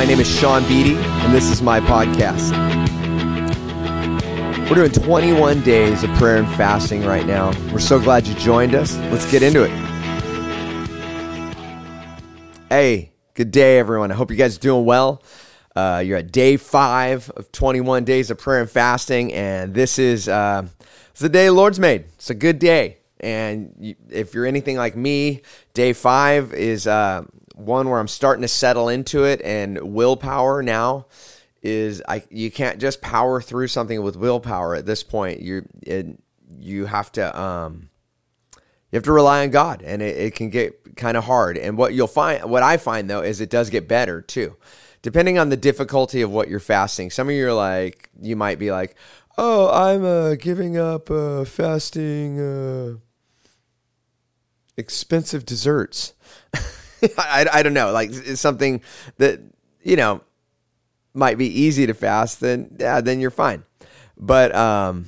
My name is Sean Beatty, and this is my podcast. We're doing 21 days of prayer and fasting right now. We're so glad you joined us. Let's get into it. Hey, good day, everyone. I hope you guys are doing well. Uh, you're at day five of 21 days of prayer and fasting, and this is uh, the day the Lord's made. It's a good day, and if you're anything like me, day five is uh, one where I'm starting to settle into it, and willpower now is I you can't just power through something with willpower at this point. You you have to um you have to rely on God, and it, it can get kind of hard. And what you'll find, what I find though, is it does get better too, depending on the difficulty of what you're fasting. Some of you are like, you might be like, oh, I'm uh, giving up uh, fasting uh, expensive desserts. I, I don't know, like it's something that you know might be easy to fast, then yeah, then you're fine. But um,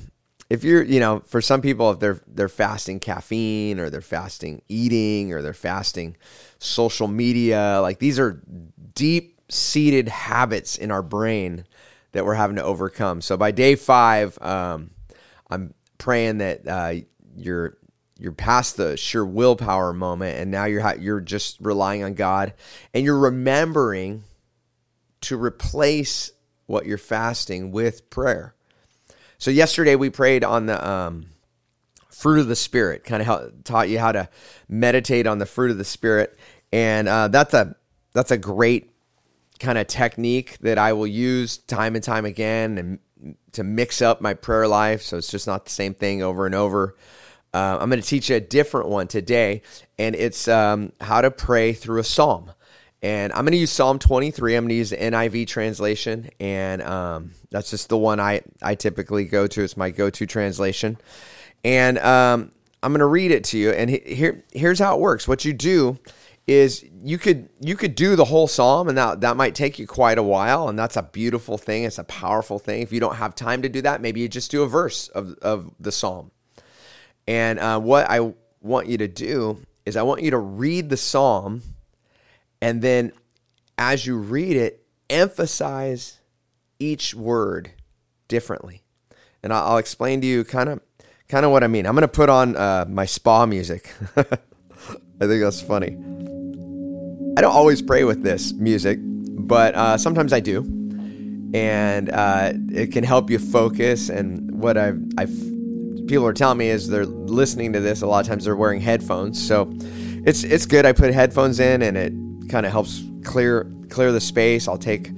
if you're, you know, for some people, if they're they're fasting caffeine or they're fasting eating or they're fasting social media, like these are deep seated habits in our brain that we're having to overcome. So by day five, um, I'm praying that uh, you're you're past the sure willpower moment, and now you're you're just relying on God, and you're remembering to replace what you're fasting with prayer. So yesterday we prayed on the um, fruit of the spirit, kind of taught you how to meditate on the fruit of the spirit, and uh, that's a that's a great kind of technique that I will use time and time again, and to mix up my prayer life, so it's just not the same thing over and over. Uh, I'm going to teach you a different one today, and it's um, how to pray through a psalm. And I'm going to use Psalm 23. I'm going to use the NIV translation. And um, that's just the one I, I typically go to. It's my go to translation. And um, I'm going to read it to you. And here, here's how it works. What you do is you could you could do the whole psalm and that that might take you quite a while and that's a beautiful thing it's a powerful thing if you don't have time to do that maybe you just do a verse of, of the psalm and uh, what i want you to do is i want you to read the psalm and then as you read it, emphasize each word differently. And I'll, explain to you kind of kind of what I mean. I'm going to put on uh, my spa music. I think that's funny. I don't always pray with this music, but uh, sometimes I do, and uh, it can help you focus. And what I've, I've people are telling me is they're listening to this. A lot of times they're wearing headphones, so it's it's good. I put headphones in, and it kind of helps clear clear the space. I'll take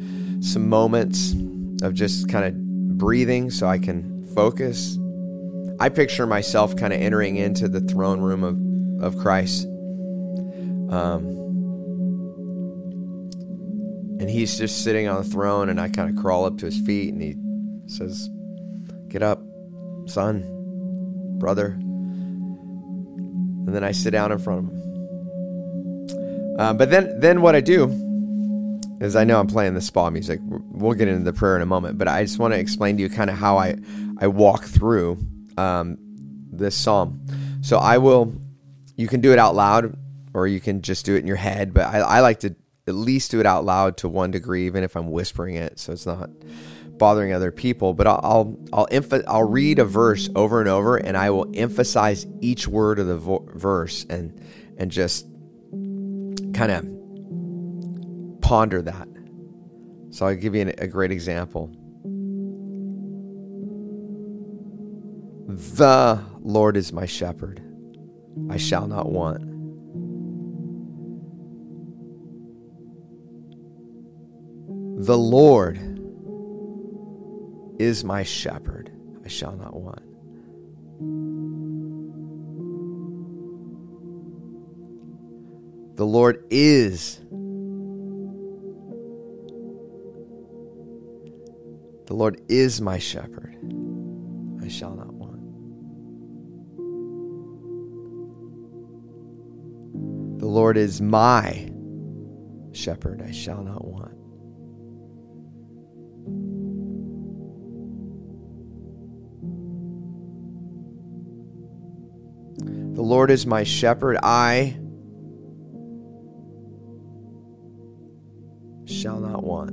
some moments of just kind of breathing so I can focus. I picture myself kind of entering into the throne room of, of Christ. Um, and he's just sitting on the throne, and I kind of crawl up to his feet, and he says, Get up, son, brother. And then I sit down in front of him. Uh, but then, then what I do is I know I'm playing the spa music. We'll get into the prayer in a moment, but I just want to explain to you kind of how I I walk through um, this psalm. So I will. You can do it out loud, or you can just do it in your head. But I, I like to at least do it out loud to one degree, even if I'm whispering it, so it's not bothering other people. But I'll I'll I'll, I'll read a verse over and over, and I will emphasize each word of the vo- verse and and just kind of ponder that. So I'll give you a great example. The Lord is my shepherd, I shall not want. The Lord is my shepherd, I shall not want. The Lord is. The Lord is my shepherd. I shall not want. The Lord is my shepherd. I shall not want. The Lord is my shepherd, I shall not want.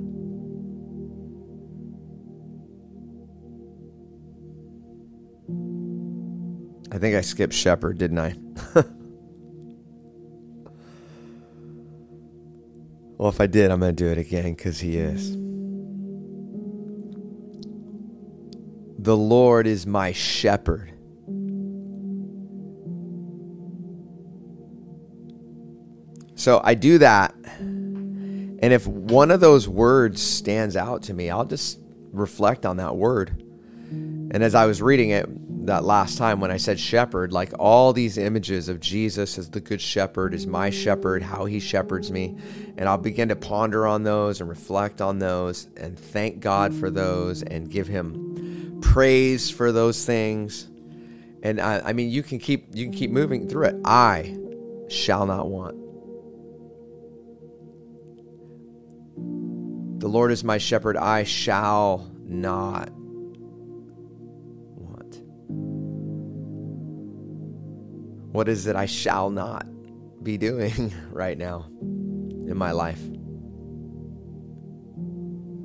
I think I skipped shepherd, didn't I? well, if I did, I'm going to do it again because he is. The Lord is my shepherd. So I do that. And if one of those words stands out to me, I'll just reflect on that word. And as I was reading it that last time when I said shepherd, like all these images of Jesus as the good shepherd, is my shepherd, how he shepherds me. And I'll begin to ponder on those and reflect on those and thank God for those and give him praise for those things. And I, I mean, you can keep you can keep moving through it. I shall not want. The Lord is my shepherd, I shall not want. What is it I shall not be doing right now in my life?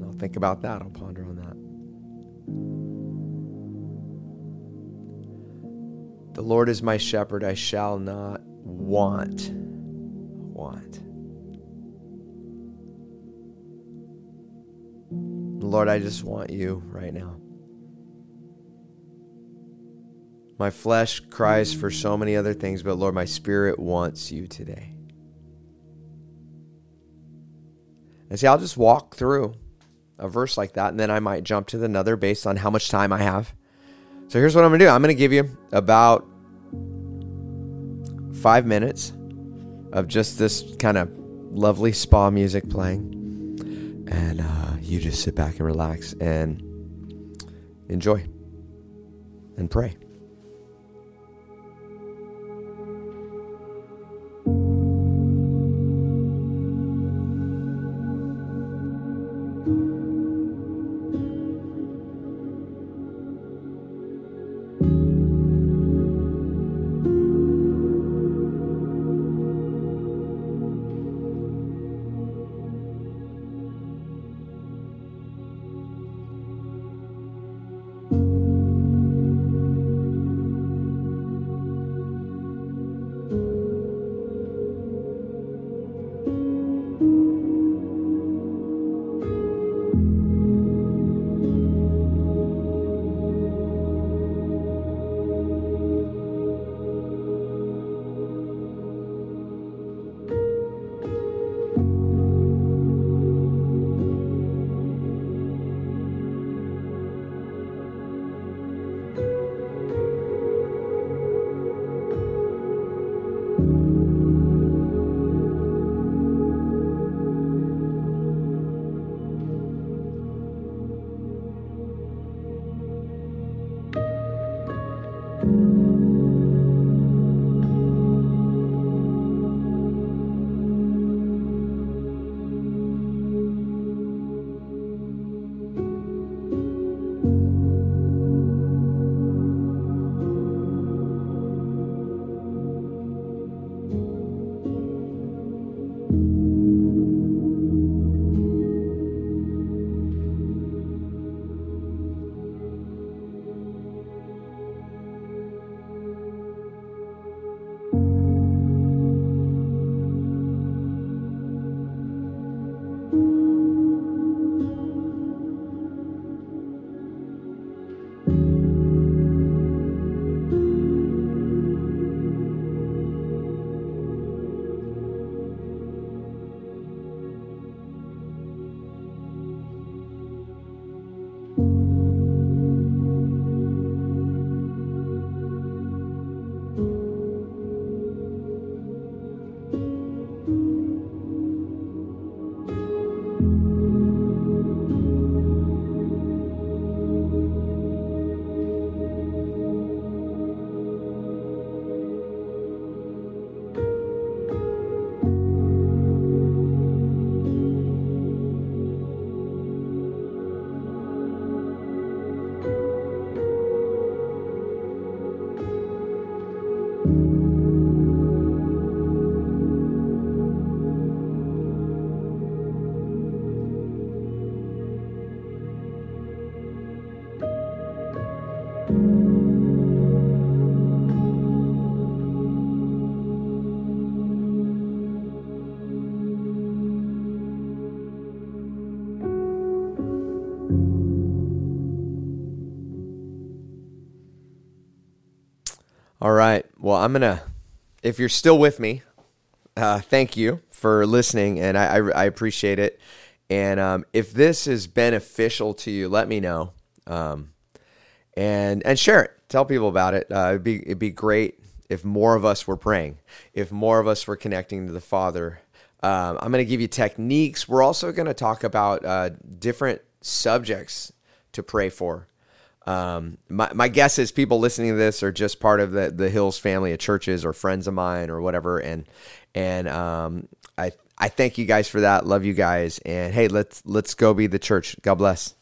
I'll think about that. I'll ponder on that. The Lord is my shepherd, I shall not want. Want. Lord, I just want you right now. My flesh cries for so many other things, but Lord, my spirit wants you today. And see, I'll just walk through a verse like that, and then I might jump to another based on how much time I have. So here's what I'm going to do I'm going to give you about five minutes of just this kind of lovely spa music playing. And, uh, you just sit back and relax and enjoy and pray. All right. Well, I'm gonna. If you're still with me, uh, thank you for listening, and I, I, I appreciate it. And um, if this is beneficial to you, let me know, um, and and share it. Tell people about it. Uh, it'd be it'd be great if more of us were praying, if more of us were connecting to the Father. Um, I'm going to give you techniques. We're also going to talk about uh, different subjects to pray for. Um, my, my guess is people listening to this are just part of the, the Hills family of churches or friends of mine or whatever. And, and, um, I, I thank you guys for that. Love you guys. And hey, let's, let's go be the church. God bless.